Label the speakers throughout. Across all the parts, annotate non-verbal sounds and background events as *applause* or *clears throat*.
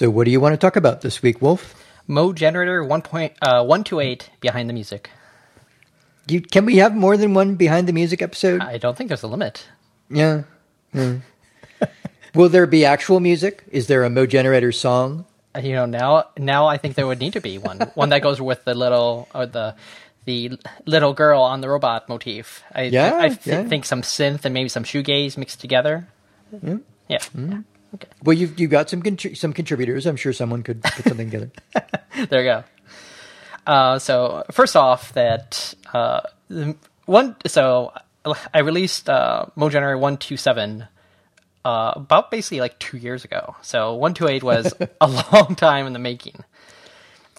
Speaker 1: So, what do you want to talk about this week, Wolf?
Speaker 2: mogenerator 1.128 uh, behind the music.
Speaker 1: You, can we have more than one behind the music episode?
Speaker 2: I don't think there's a limit.
Speaker 1: Yeah. yeah. *laughs* Will there be actual music? Is there a mogenerator song?
Speaker 2: Uh, You know, now now I think there would need to be one. *laughs* one that goes with the little or the the little girl on the robot motif. I
Speaker 1: Yeah,
Speaker 2: I, th-
Speaker 1: yeah.
Speaker 2: think some synth and maybe some shoegaze mixed together.
Speaker 1: Yeah.
Speaker 2: Yeah.
Speaker 1: Mm-hmm. Well, you've you've got some contri- some contributors. I'm sure someone could put something together. *laughs*
Speaker 2: there you go. Uh, so first off, that uh, one. So I released uh, Mogenerator one two seven uh, about basically like two years ago. So one two eight was *laughs* a long time in the making,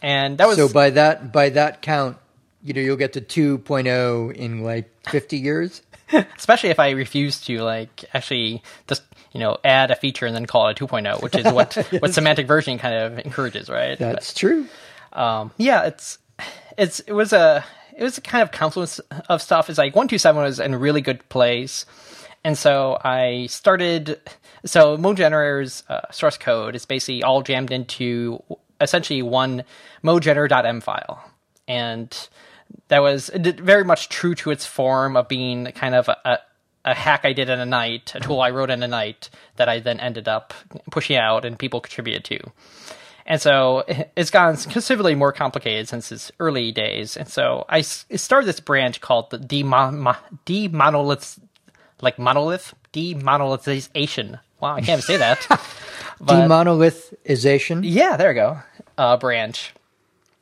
Speaker 2: and that was
Speaker 1: so by that by that count, you know you'll get to 2.0 in like 50 years. *laughs*
Speaker 2: especially if I refuse to like actually just you know add a feature and then call it a 2.0, which is what *laughs* what semantic versioning kind of encourages, right?
Speaker 1: That's true.
Speaker 2: um, yeah, it's it's it was a it was a kind of confluence of stuff. It's like one two seven was in a really good place, and so I started. So mogenerator's uh, source code is basically all jammed into essentially one modegener.m file, and that was very much true to its form of being kind of a, a hack I did in a night, a tool I wrote in a night that I then ended up pushing out and people contributed to. And so *laughs* it's gotten considerably more complicated since its early days. And so I started this branch called the demon- demonolith, like monolith, demonolithization. Wow, I can't say that. *laughs*
Speaker 1: Demonolithization.
Speaker 2: yeah, there we go. Uh, branch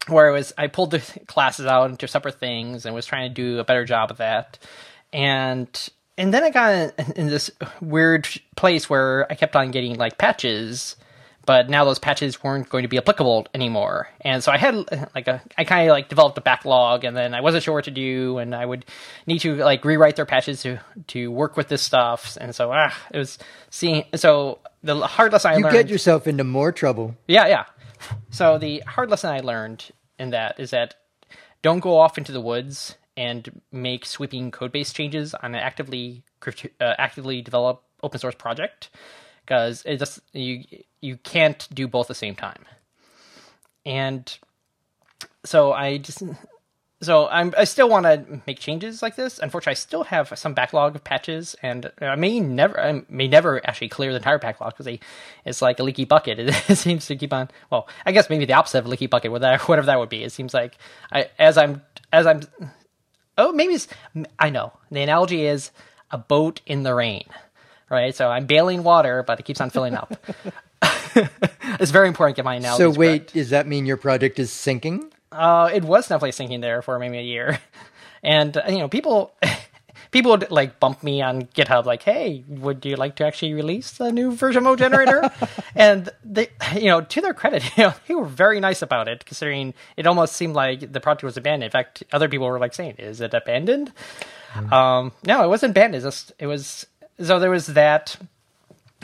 Speaker 2: where I was I pulled the *laughs* classes out into separate things and was trying to do a better job of that, and and then I got in, in this weird place where I kept on getting like patches, but now those patches weren't going to be applicable anymore, and so I had like a I kind of like developed a backlog, and then I wasn't sure what to do, and I would need to like rewrite their patches to to work with this stuff, and so ah, it was seeing so. The hard lesson I
Speaker 1: You
Speaker 2: learned.
Speaker 1: get yourself into more trouble.
Speaker 2: Yeah, yeah. So the hard lesson I learned in that is that don't go off into the woods and make sweeping code base changes on an actively uh, actively develop open source project because it just you you can't do both at the same time. And so I just so I'm I still want to make changes like this. Unfortunately, I still have some backlog of patches, and I may never I may never actually clear the entire backlog because it's like a leaky bucket. *laughs* It, seems to keep on. Well, I guess maybe the opposite of a leaky bucket, whatever *laughs* whatever that would be. It seems like I as I'm as I'm. Oh, maybe it's. I know the analogy is a boat in the rain, right? So I'm bailing water, but it keeps on filling up. *laughs* it's very important to get my analogy.
Speaker 1: So wait, does that mean your project is sinking?
Speaker 2: Uh, it was definitely sinking there for maybe a year, *laughs* and uh, you know people. *laughs* People would like bump me on GitHub, like, "Hey, would you like to actually release the new version mogenerator?" *laughs* and they, you know, to their credit, you know, they were very nice about it, considering it almost seemed like the project was abandoned. In fact, other people were like saying, "Is it abandoned?" Um, no, it wasn't abandoned. It was, it was so there was that,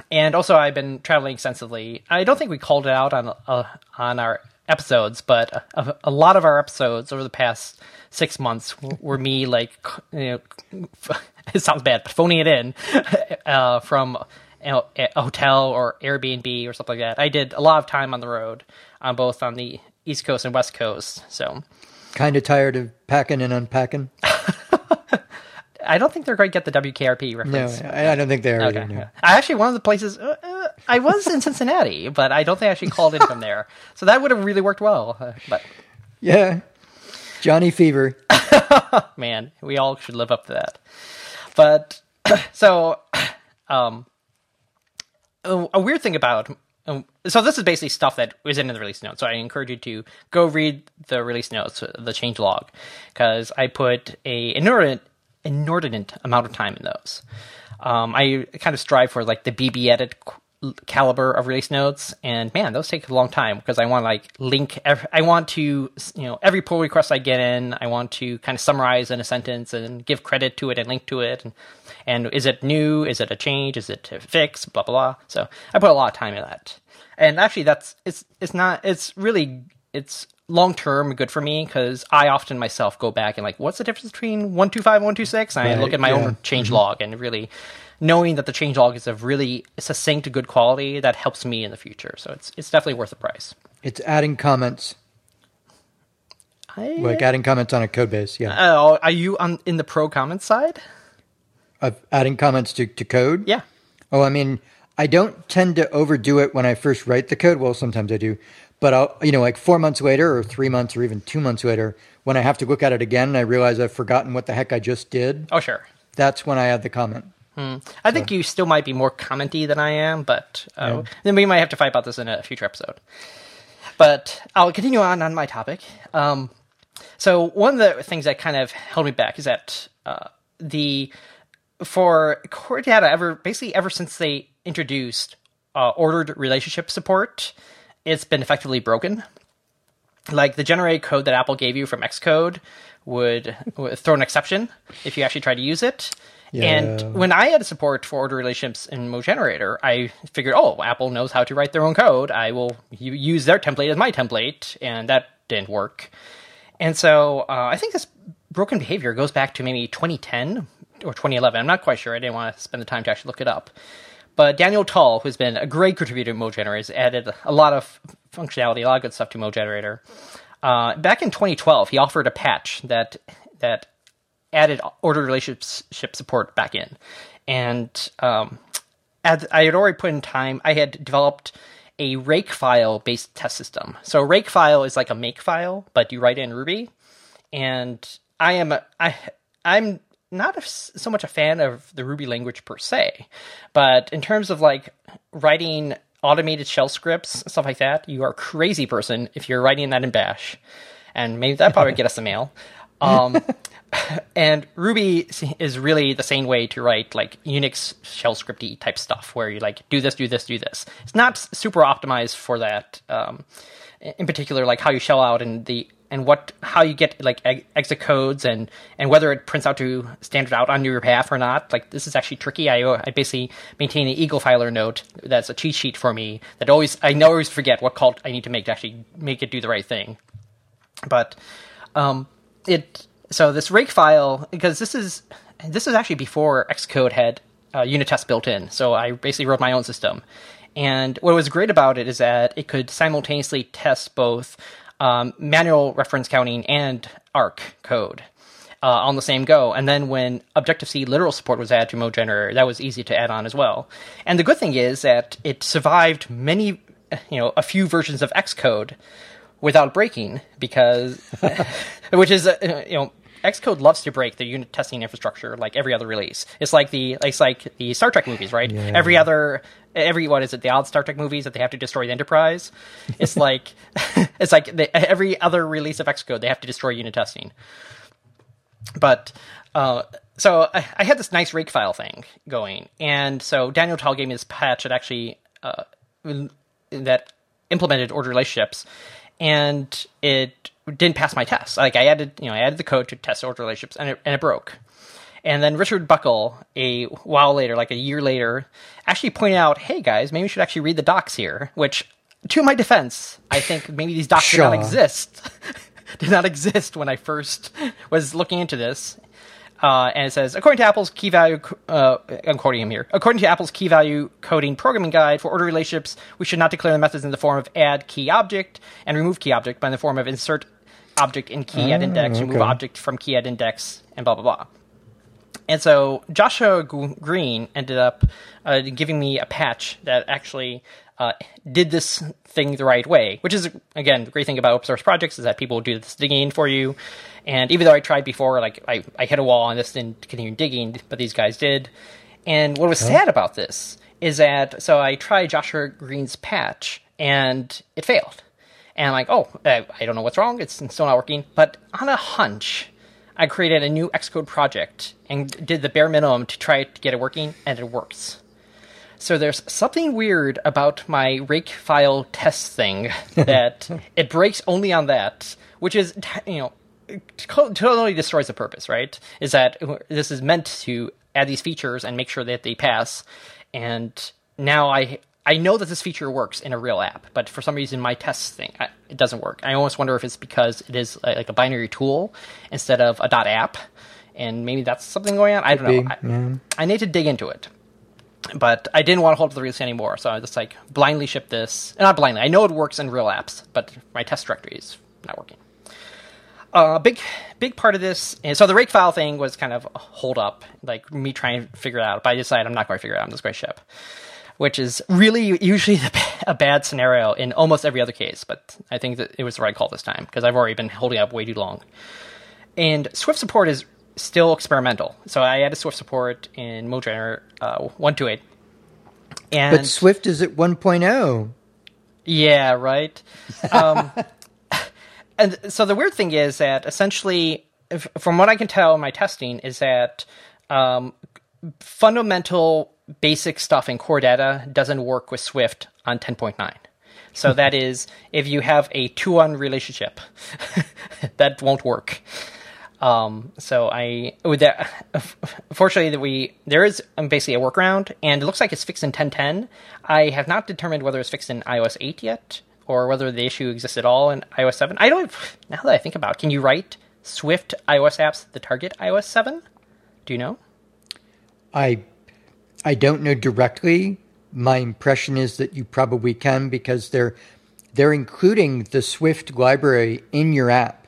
Speaker 2: and also I've been traveling extensively. I don't think we called it out on uh, on our episodes, but a, a lot of our episodes over the past six months were me like *laughs* you know *laughs* it sounds bad, but phoning it in *laughs* uh, from you know, a hotel or Airbnb or something like that. I did a lot of time on the road, on both on the East Coast and West Coast. So
Speaker 1: Kind of tired of packing and unpacking?
Speaker 2: I don't think they're going to get the WKRP
Speaker 1: No,
Speaker 2: reference.
Speaker 1: I, I don't think they are.
Speaker 2: Okay.
Speaker 1: no.
Speaker 2: I actually one of the places uh, uh, I was in *laughs* Cincinnati, but I don't think I actually called in from there. So that would have really worked well. Uh, but
Speaker 1: Yeah. Johnny Fever. *laughs*
Speaker 2: man, we all should live up to that. But *clears throat* so, *clears throat* um, a, a weird thing about um, so this is basically stuff that was in the release notes. So I encourage you to go read the release notes, the change log, because I put a inordinate inordinate amount of time in those. Um, I kind of strive for like the BBEdit caliber of release notes, and man, those take a long time because I want like link. I want to you know every pull request I get in, I want to kind of summarize in a sentence and give credit to it and link to it, and and is it new? Is it a change? Is it a fix? Blah blah blah. So I put a lot of time in that, and actually that's it's it's not it's really it's long term good for me because I often myself go back and like, what's the difference between one two five and one two six? And I look at my
Speaker 1: yeah.
Speaker 2: own change mm-hmm. log and really knowing that the change log is of really succinct, good quality, that helps me in the future. So it's it's definitely worth the price.
Speaker 1: It's adding comments,
Speaker 2: I,
Speaker 1: like adding comments on a code base. Yeah,
Speaker 2: oh, are you on in the pro comments side?
Speaker 1: of adding comments to, to code.
Speaker 2: Yeah.
Speaker 1: Oh, I mean, I don't tend to overdo it when I first write the code. Well, sometimes I do, but I'll, you know, like four months later, or three months, or even two months later, when I have to look at it again and I realize I've forgotten what the heck I just did.
Speaker 2: Oh, sure.
Speaker 1: That's when I add the comment.
Speaker 2: I think you still might be more commenty than I am, but uh, then we might have to fight about this in a future episode. But I'll continue on on my topic. Um, so one of the things that kind of held me back is that uh, the for Core Data ever basically ever since they introduced uh, ordered relationship support, it's been effectively broken. Like the generated code that Apple gave you from Xcode would, would throw an exception if you actually try to use it.
Speaker 1: Yeah.
Speaker 2: And when I had support for order relationships in MoGenerator, I figured, oh, Apple knows how to write their own code. I will use their template as my template, and that didn't work. And so uh, I think this broken behavior goes back to maybe 2010 or 2011. I'm not quite sure. I didn't want to spend the time to actually look it up. But Daniel Tull, who's been a great contributor to MoGenerator, has added a lot of functionality, a lot of good stuff to MoGenerator. Uh, back in 2012, he offered a patch that that added ordered relationship support back in, and um, as I had already put in time, I had developed a rake file based test system. So rake file is like a make file, but you write it in Ruby, and I am a, I I'm not a, so much a fan of the Ruby language per se, but in terms of like writing automated shell scripts stuff like that, you are a crazy person if you're writing that in Bash, and maybe that probably get us a mail. *laughs* Um, *laughs* and Ruby is really the same way to write like Unix shell scripty type stuff, where you like do this, do this, do this. It's not super optimized for that. Um, in particular, like how you shell out and the and what how you get like exit codes and and whether it prints out to standard out on your behalf or not. Like this is actually tricky. I I basically maintain an EagleFiler note that's a cheat sheet for me that always I always forget what call I need to make to actually make it do the right thing. But um, it so this rake file because this is this is actually before Xcode had uh, unit tests built in. So I basically wrote my own system. And what was great about it is that it could simultaneously test both um, manual reference counting and ARC code uh, on the same go. And then when Objective C literal support was added to MoGenerator, that was easy to add on as well. And the good thing is that it survived many, you know, a few versions of Xcode without breaking because, *laughs* *laughs* which is, uh, you know, Xcode loves to break the unit testing infrastructure like every other release. It's like the it's like the Star Trek movies, right?
Speaker 1: Yeah.
Speaker 2: Every other every what is it? The odd Star Trek movies that they have to destroy the Enterprise. It's *laughs* like *laughs* it's like every other release of Xcode they have to destroy unit testing. But uh, so I, I, had this nice rake file thing going, and so Daniel Tull gave me this patch that actually uh, that implemented order relationships, and it didn't pass my test. Like I added, you know, I added the code to test order relationships, and it, and it broke. And then Richard Buckle, a while later, like a year later, actually pointed out, "Hey guys, maybe we should actually read the docs here." Which, to my defense, I think maybe these docs did not exist. *laughs* did not exist when I first was looking into this. Uh, and it says, according to Apple's key value, uh, I'm quoting him here. According to Apple's key value coding programming guide for order relationships, we should not declare the methods in the form of add key object and remove key object, but in the form of insert object in key at index,
Speaker 1: okay.
Speaker 2: remove object from key at index, and blah blah blah. And so Joshua Green ended up uh, giving me a patch that actually uh, did this thing the right way, which is again the great thing about open source projects is that people do this digging for you. And even though I tried before, like I, I hit a wall on this and continued digging, but these guys did. And what was oh. sad about this is that so I tried Joshua Green's patch and it failed. And I'm like, oh, I don't know what's wrong. It's still not working. But on a hunch, I created a new Xcode project and did the bare minimum to try to get it working, and it works. So there's something weird about my rake file test thing *laughs* that it breaks only on that, which is you know totally destroys the purpose. Right? Is that this is meant to add these features and make sure that they pass, and now I I know that this feature works in a real app, but for some reason my test thing I, it doesn't work. I almost wonder if it's because it is a, like a binary tool instead of a .dot .app, and maybe that's something going on. I don't know. I, I, need to dig into it. but I didn't want to hold to the release anymore, so I just like blindly shipped this. Not blindly. I know it works in real apps, but my test directory is not working. A uh, big, big part of this, and so the rake file thing was kind of a hold up, like me trying to figure it out. But I decided I'm not going to figure it out. I'm just going to ship, which is really usually *laughs* a bad scenario in almost every other case. But I think that it was the right call this time because I've already been holding up way too long. And Swift support is still experimental. So I added Swift support in mogenerator uh, 128.
Speaker 1: And but Swift is at 1.0.
Speaker 2: Yeah, right. Um, *laughs* and so the weird thing is that essentially, if, from what I can tell in my testing, is that um, fundamental basic stuff in core data doesn't work with Swift on 10.9. So that *laughs* is, if you have a to-one relationship, *laughs* that won't work. Um, so I with that, fortunately that we there is basically a workaround, and it looks like it's fixed in 10.10. I have not determined whether it's fixed in iOS 8 yet or whether the issue exists at all in iOS 7. I don't. Now that I think about, it, can you write Swift iOS apps that target iOS 7? Do you know?
Speaker 1: I I don't know directly. My impression is that you probably can because they're they're including the Swift library in your app.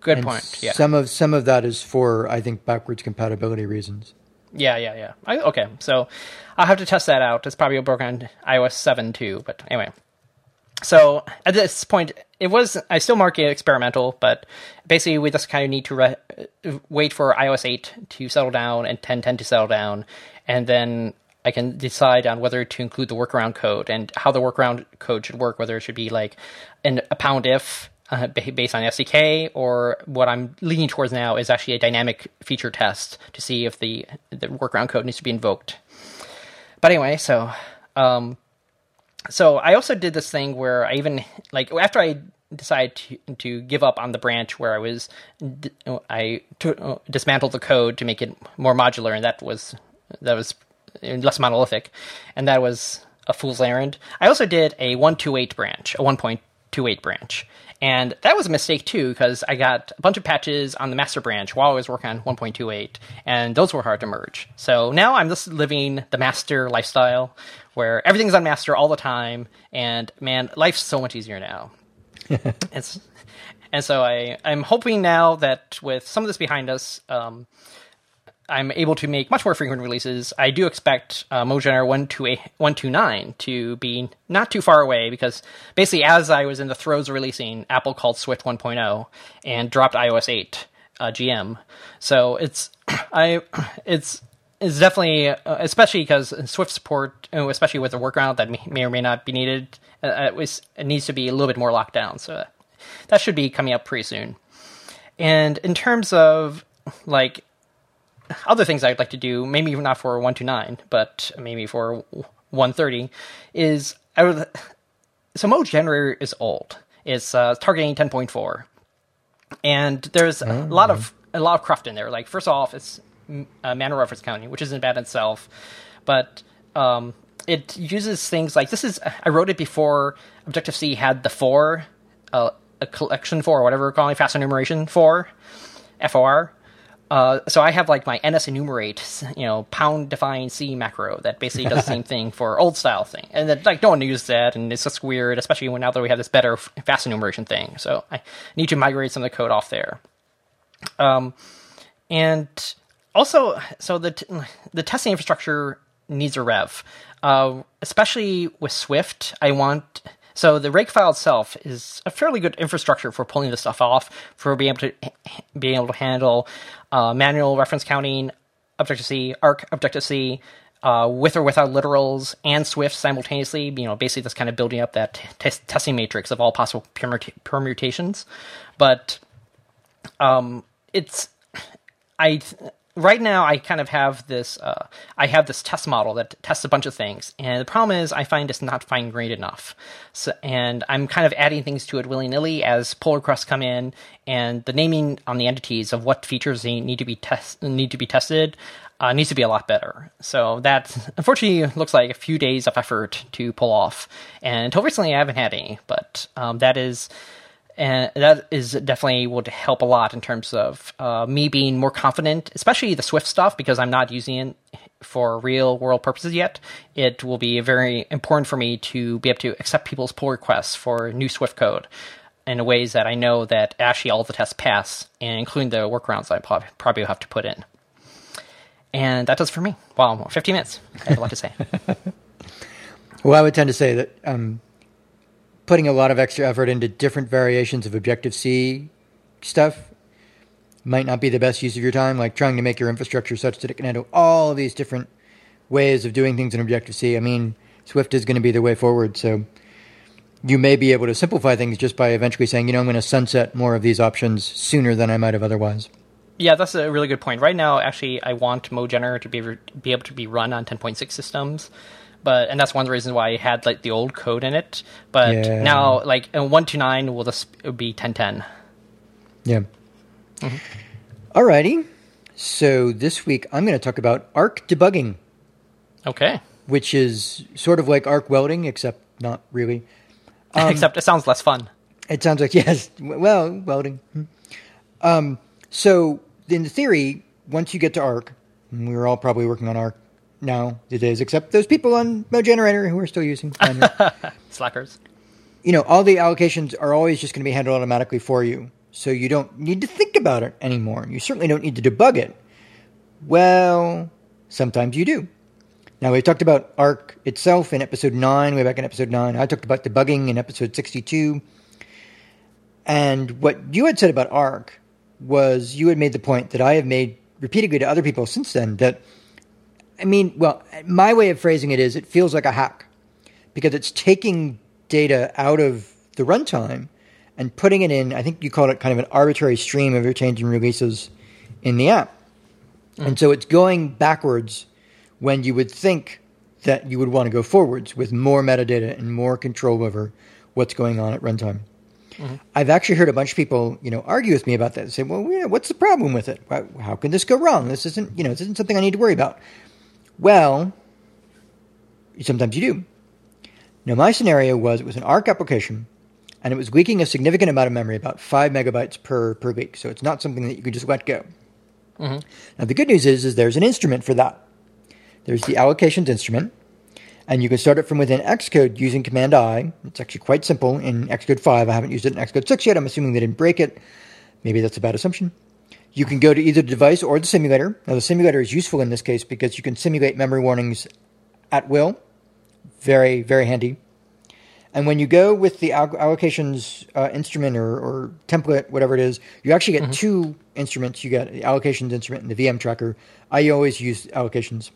Speaker 2: Good and point. Yeah.
Speaker 1: Some of some of that is for I think backwards compatibility reasons.
Speaker 2: Yeah, yeah, yeah. I, okay, so I'll have to test that out. It's probably broken on iOS seven too. But anyway, so at this point, it was I still mark it experimental, but basically we just kind of need to re- wait for iOS 8 to settle down and 10.10 to settle down, and then I can decide on whether to include the workaround code and how the workaround code should work. Whether it should be like an, a pound if uh, based on SDK, or what I'm leaning towards now is actually a dynamic feature test to see if the the workaround code needs to be invoked. But anyway, so um, so I also did this thing where I even like after I decided to, to give up on the branch where I was I dismantled the code to make it more modular, and that was that was less monolithic, and that was a fool's errand. I also did a one two eight branch, a one point two eight branch, and that was a mistake too because I got a bunch of patches on the master branch while I was working on 1.28, and those were hard to merge. So now I'm just living the master lifestyle where everything's on master all the time, and man, life's so much easier now. *laughs* it's, and so I, I'm hoping now that with some of this behind us, um, I'm able to make much more frequent releases. I do expect uh, mogenerator 129 to be not too far away because basically, as I was in the throes of releasing, Apple called Swift 1.0 and dropped iOS 8 uh, GM. So it's *clears throat* I *clears throat* it's it's definitely uh, especially because Swift support, especially with the workaround that may or may not be needed, uh, it, was, it needs to be a little bit more locked down. So that should be coming up pretty soon. And in terms of like other things I'd like to do, maybe not for 129, but maybe for 130, is I would. So mogenerator is old. It's uh, targeting 10.4, and there's a oh. lot of a lot of cruft in there. Like first off, it's uh, mana reference counting, which isn't bad in itself, but um, it uses things like this is. I wrote it before Objective C had the four, uh, a collection for or whatever we're calling fast enumeration for, FOR uh, so I have like my NS enumerate, you know, pound define C macro that basically does the same *laughs* thing for old style thing, and that like no one uses that, and it's just weird, especially when now that we have this better fast enumeration thing. So I need to migrate some of the code off there. Um, and also, so the t- the testing infrastructure needs a rev, uh, especially with Swift. I want so the rake file itself is a fairly good infrastructure for pulling this stuff off, for being able to being able to handle uh, manual reference counting, Objective C, Arc Objective C, uh, with or without literals and Swift simultaneously. You know, basically that's kind of building up that t- testing matrix of all possible permutations. But um, it's I right now I kind of have this uh, I have this test model that tests a bunch of things, and the problem is I find it's not fine grained enough. So, and I'm kind of adding things to it willy nilly as pull requests come in, and the naming on the entities of what features need to be test need to be tested uh, needs to be a lot better. So that unfortunately looks like a few days of effort to pull off, and until recently I haven't had any, but um, that is and that is definitely would help a lot in terms of uh, me being more confident, especially the Swift stuff because I'm not using it for real world purposes yet, it will be very important for me to be able to accept people's pull requests for new Swift code in ways that I know that actually all the tests pass, and including the workarounds I probably will have to put in. And that does for me. Wow, 15 minutes. I have a lot to say. *laughs*
Speaker 1: Well, I would tend to say that um, putting a lot of extra effort into different variations of Objective C stuff might not be the best use of your time. Like trying to make your infrastructure such that it can handle all of these different ways of doing things in Objective C. I mean, Swift is going to be the way forward. So you may be able to simplify things just by eventually saying, you know, I'm going to sunset more of these options sooner than I might have otherwise.
Speaker 2: Yeah, that's a really good point. Right now, actually, I want ModeGener to be be able to be run on 10.6 systems, but and that's one of the reasons why I had like the old code in it. But
Speaker 1: Yeah.
Speaker 2: now, like in 129 will just be 1010.
Speaker 1: Yeah. Alrighty. So this week I'm going to talk about arc debugging,
Speaker 2: Okay,
Speaker 1: which is sort of like arc welding, except not really.
Speaker 2: except it sounds less fun.
Speaker 1: It sounds like *laughs* yes. Well, welding. Hmm. Um, so in theory, once you get to arc, we're all probably working on arc now these days, except those people on mogenerator who are still using. *laughs*
Speaker 2: Slackers.
Speaker 1: you know, all the allocations are always just going to be handled automatically for you. So you don't need to think about it anymore. You certainly don't need to debug it. Well, sometimes you do. Now, we talked about Arc itself in episode 9, way back in episode 9. I talked about debugging in episode 62. And what you had said about Arc was you had made the point that I have made repeatedly to other people since then that, I mean, well, my way of phrasing it is it feels like a hack because it's taking data out of the runtime and putting it in. I think you called it kind of an arbitrary stream of your changing releases in the app, mm. and so it's going backwards when you would think that you would want to go forwards with more metadata and more control over what's going on at runtime. Mm-hmm. I've actually heard a bunch of people, you know, argue with me about that. Say, "Well, yeah, what's the problem with it? How can this go wrong? This isn't, you know, this isn't something I need to worry about." Well, sometimes you do. Now, my scenario was it was an ARC application, and it was leaking a significant amount of memory, about five megabytes per per leak. So it's not something that you can just let go. Mm-hmm. Now, the good news is, is there's an instrument for that. There's the allocations instrument, and you can start it from within Xcode using Command I. It's actually quite simple in Xcode 5. I haven't used it in Xcode 6 yet. I'm assuming they didn't break it. Maybe that's a bad assumption. You can go to either the device or the simulator. Now, the simulator is useful in this case because you can simulate memory warnings at will. Very, very handy. And when you go with the allocations uh, instrument or, or template, whatever it is, you actually get two instruments. You get the allocations instrument and the VM tracker. I always use allocations.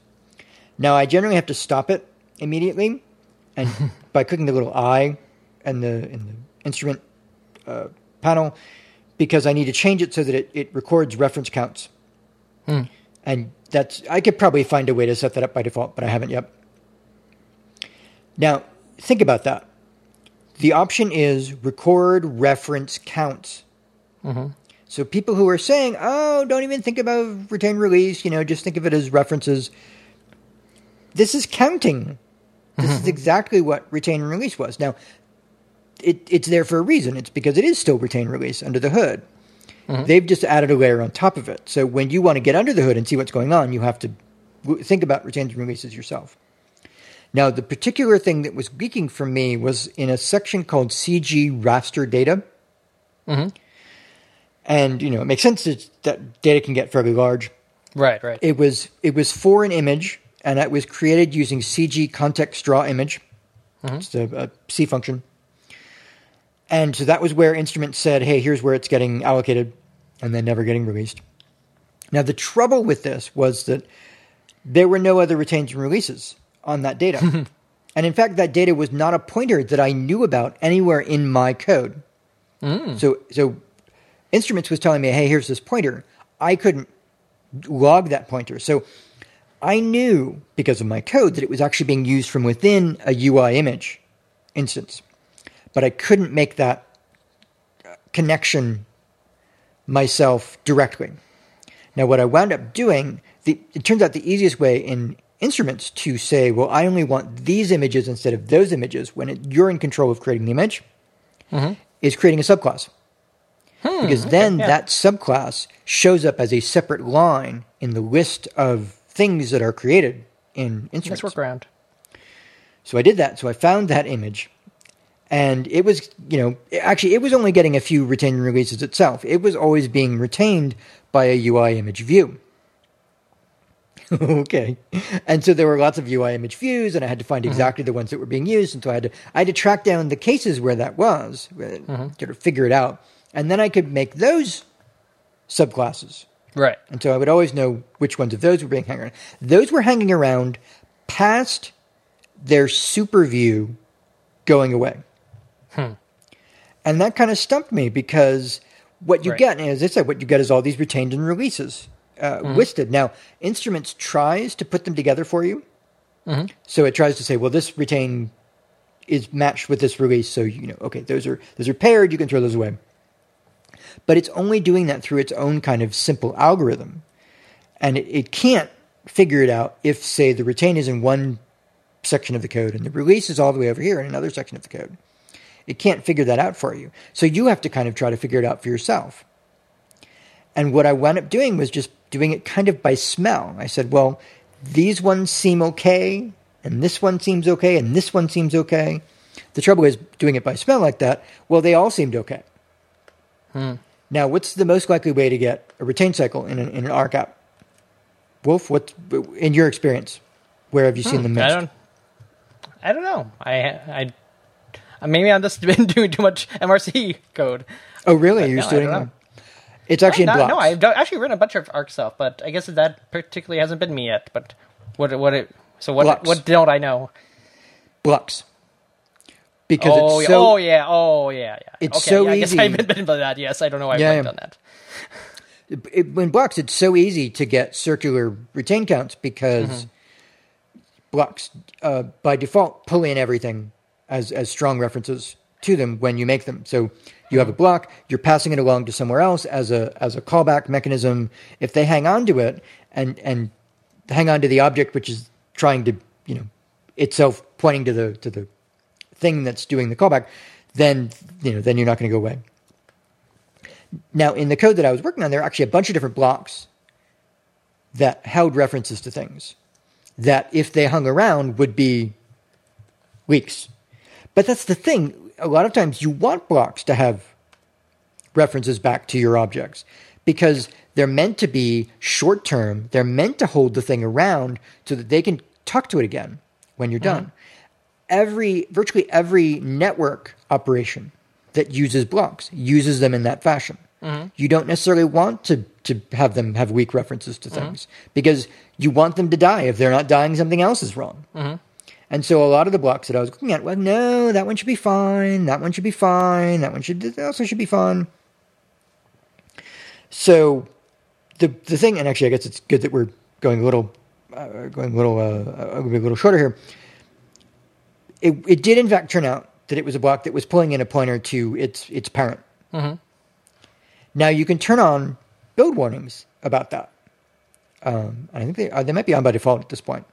Speaker 1: Now, I generally have to stop it immediately, and *laughs* by clicking the little I in the in the instrument uh, panel, because I need to change it so that it, it records reference counts. Hmm. And that's I could probably find a way to set that up by default, but I haven't yet. Now, think about that. The option is record reference counts. Mm-hmm. So people who are saying, "Oh, don't even think about retain release," you know, just think of it as references. This is counting. This is mm-hmm. exactly what retain and release was. Now, it, it's there for a reason. It's because it is still retain release under the hood. Mm-hmm. They've just added a layer on top of it. So when you want to get under the hood and see what's going on, you have to w- think about retains and releases yourself. Now, the particular thing that was leaking for me was in a section called CG raster data. Mm-hmm. And, you know, it makes sense that, that data can get fairly large.
Speaker 2: Right, right.
Speaker 1: It was it was for an image, and it was created using CG context draw image. Mm-hmm. It's a, a C function, and so that was where instrument said, "Hey, here's where it's getting allocated," and then never getting released. Now the trouble with this was that there were no other retains and releases on that data, *laughs* and in fact, that data was not a pointer that I knew about anywhere in my code. Mm. So so instruments was telling me, "Hey, here's this pointer." I couldn't log that pointer. So I knew because of my code that it was actually being used from within a UI image instance, but I couldn't make that connection myself directly. Now, what I wound up doing, the, it turns out the easiest way in instruments to say, well, I only want these images instead of those images when it, you're in control of creating the image, mm-hmm. is creating a subclass hmm, because then
Speaker 2: yeah.
Speaker 1: that subclass shows up as a separate line in the list of things that are created in
Speaker 2: Nice
Speaker 1: instruments.
Speaker 2: workaround.
Speaker 1: So I did that. So I found that image, and it was, you know, actually it was only getting a few retained releases itself. It was always being retained by a UI image view. *laughs* okay, and so there were lots of UI image views, and I had to find exactly the ones that were being used, and so I had to I had to track down the cases where that was, uh, sort of figure it out, and then I could make those subclasses.
Speaker 2: Right.
Speaker 1: And so I would always know which ones of those were being hanging around. Those were hanging around past their super view going away. Hmm. And that kind of stumped me because what you
Speaker 2: Right.
Speaker 1: get, as I said, what you get is all these retained and releases uh, mm-hmm. listed. Now, Instruments tries to put them together for you. Mm-hmm. So it tries to say, well, this retain is matched with this release. So, you know, okay, those are, those are paired. You can throw those away but it's only doing that through its own kind of simple algorithm. And it, it can't figure it out if, say, the retain is in one section of the code and the release is all the way over here in another section of the code. It can't figure that out for you. So you have to kind of try to figure it out for yourself. And what I wound up doing was just doing it kind of by smell. I said, well, these ones seem okay, and this one seems okay, and this one seems okay. The trouble is doing it by smell like that, well, they all seemed okay. Now, what's the most likely way to get a retain cycle in an, in an ARC app? Wolf, what in your experience? Where have you seen
Speaker 2: Hmm, I don't. I don't know. I I maybe I've just *laughs* been doing too much MRC code.
Speaker 1: Oh, really?
Speaker 2: But
Speaker 1: You're
Speaker 2: no,
Speaker 1: doing them? It's actually in
Speaker 2: Not-
Speaker 1: blocks.
Speaker 2: no, I've actually written a bunch of Arc stuff, but I guess that particularly hasn't been me yet. But what what it so what
Speaker 1: Blocks.
Speaker 2: what don't I know?
Speaker 1: blocks. Because
Speaker 2: Oh,
Speaker 1: it's
Speaker 2: yeah,
Speaker 1: so
Speaker 2: oh yeah, oh yeah, yeah.
Speaker 1: It's
Speaker 2: okay,
Speaker 1: so
Speaker 2: yeah, I guess
Speaker 1: easy.
Speaker 2: I haven't been by that. Yes, I don't know why I've
Speaker 1: yeah.
Speaker 2: done that.
Speaker 1: it, when blocks, it's so easy to get circular retain counts because
Speaker 2: Mm-hmm.
Speaker 1: blocks, uh, by default, pull in everything as as strong references to them when you make them. So you have a block, you're passing it along to somewhere else as a as a callback mechanism. If they hang on to it and and hang on to the object which is trying to you know itself pointing to the to the thing that's doing the callback, then you know then you're not going to go away. Now, in the code that I was working on, there are actually a bunch of different blocks that held references to things that, if they hung around, would be leaks. But that's the thing. A lot of times you want blocks to have references back to your objects because they're meant to be short term. They're meant to hold the thing around so that they can talk to it again when you're done. Mm-hmm. Every virtually every network operation that uses blocks uses them in that fashion. Mm-hmm. You don't necessarily want to to have them have weak references to mm-hmm. things because you want them to die. If they're not dying, something else is wrong. And so a lot of the blocks that I was looking at, well, no, that one should be fine. That one should be fine. That one should also should be fine. So the the thing, and actually, I guess it's good that we're going a little uh, going a little uh, a little shorter here. It it did in fact turn out that it was a block that was pulling in a pointer to its its parent. Now you can turn on build warnings about that. Um, I think they uh, they might be on by default at this point.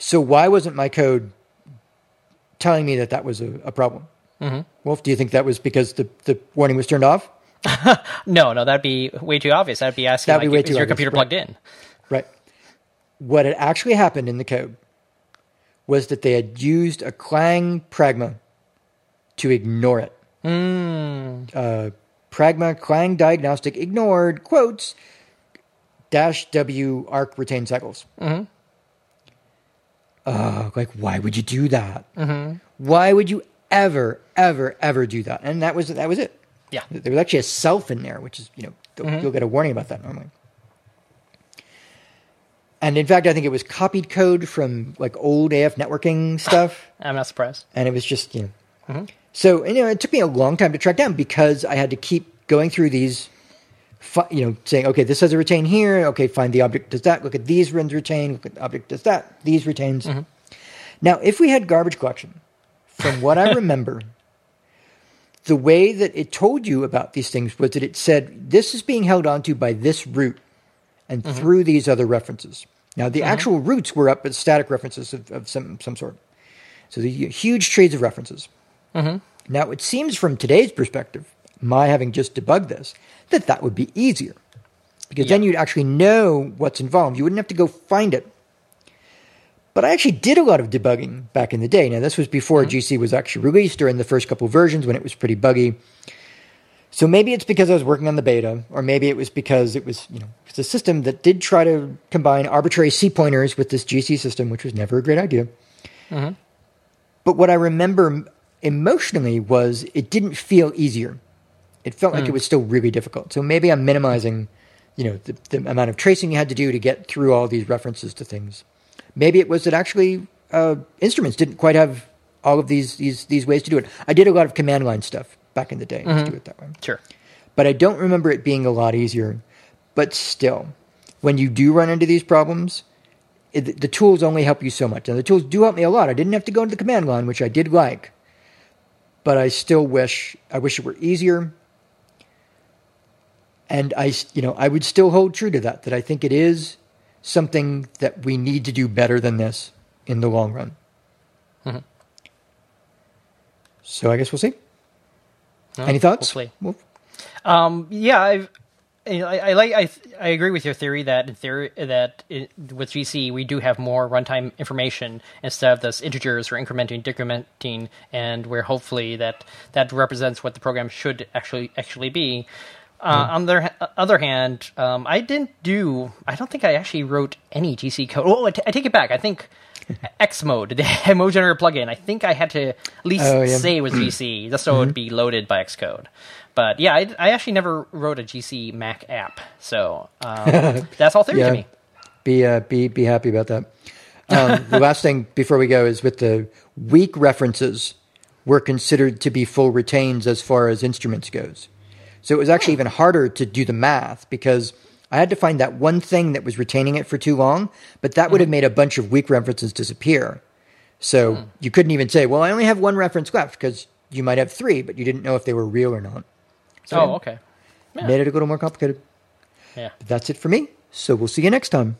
Speaker 1: So why wasn't my code telling me that that was a, a problem? Wolf, do you think that was because the, the warning was turned off? *laughs*
Speaker 2: No, no, that'd be way too obvious. That'd be asking
Speaker 1: That'd be
Speaker 2: like,
Speaker 1: way
Speaker 2: is
Speaker 1: too
Speaker 2: your
Speaker 1: obvious,
Speaker 2: computer
Speaker 1: right.
Speaker 2: plugged in?
Speaker 1: Right. What had actually happened in the code was that they had used a Clang pragma to ignore it. Uh, pragma Clang diagnostic ignored quotes dash W arc retain cycles. Mm-hmm. Uh, like, why would you do that? Mm-hmm. Why would you ever, ever, ever do that? And that was that was it.
Speaker 2: Yeah.
Speaker 1: There was actually a self in there, which is, you know, you'll get a warning about that normally. And in fact, I think it was copied code from like old AFNetworking stuff. *laughs*
Speaker 2: I'm not surprised.
Speaker 1: and it was just, you know. So, you know, it took me a long time to track down because I had to keep going through these, fi- you know, saying, okay, this has a retain here. Okay, find the object does that. Look at these runs retain. Look at the object does that. These retains. Mm-hmm. Now, if we had garbage collection, from what I *laughs* remember, the way that it told you about these things was that it said this is being held onto by this root and mm-hmm. through these other references. Now, the mm-hmm. actual roots were up as static references of, of some, some sort. So the huge trees of references. Now, it seems from today's perspective, my having just debugged this, that that would be easier. because then you'd actually know what's involved. You wouldn't have to go find it. But I actually did a lot of debugging back in the day. Now, this was before mm-hmm. GC was actually released or in the first couple versions when it was pretty buggy. So maybe it's because I was working on the beta, or maybe it was because it was, you know, it's a system that did try to combine arbitrary C pointers with this GC system, which was never a great idea. Mm-hmm. But what I remember emotionally was it didn't feel easier. It felt like it was still really difficult. So maybe I'm minimizing, you know, the, the amount of tracing you had to do to get through all these references to things. Maybe it was that actually uh, instruments didn't quite have all of these, these these ways to do it. I did a lot of command line stuff back in the day to do it that way
Speaker 2: Sure.
Speaker 1: but I don't remember it being a lot easier. But still, when you do run into these problems, it, the tools only help you so much. And the tools do help me a lot. I didn't have to go into the command line, which I did like, but I still wish I wish it were easier. And I, you know, I would still hold true to that. That I think it is something that we need to do better than this in the long run. So I guess we'll see. Any thoughts? Well,
Speaker 2: Um, yeah, I've, I, I like I I agree with your theory that in theory that it, with GC we do have more runtime information instead of this integers or incrementing, decrementing, and where hopefully that that represents what the program should actually actually be. Uh, On the other- other hand, um, I didn't do. I don't think I actually wrote any GC code. Oh, I, t- I take it back. I think *laughs* Xmo'd, *laughs* the mogenerator plugin. I think I had to at least
Speaker 1: Oh, yeah.
Speaker 2: say it was GC *clears throat* just so it would be loaded by Xcode. But yeah, I, I actually never wrote a GC Mac app, so um, *laughs* that's all theory
Speaker 1: Yeah.
Speaker 2: to me.
Speaker 1: be uh, be be happy about that. Um, the last thing before we go is with the weak references were considered to be full retains as far as instruments goes. So it was actually even harder to do the math because I had to find that one thing that was retaining it for too long, but that would have mm-hmm. made a bunch of weak references disappear. So hmm. you couldn't even say, "Well, I only have one reference left," because you might have three, but you didn't know if they were real or not. So
Speaker 2: Oh, okay.
Speaker 1: it made it a little more complicated.
Speaker 2: Yeah.
Speaker 1: But that's it for me. So we'll see you next time.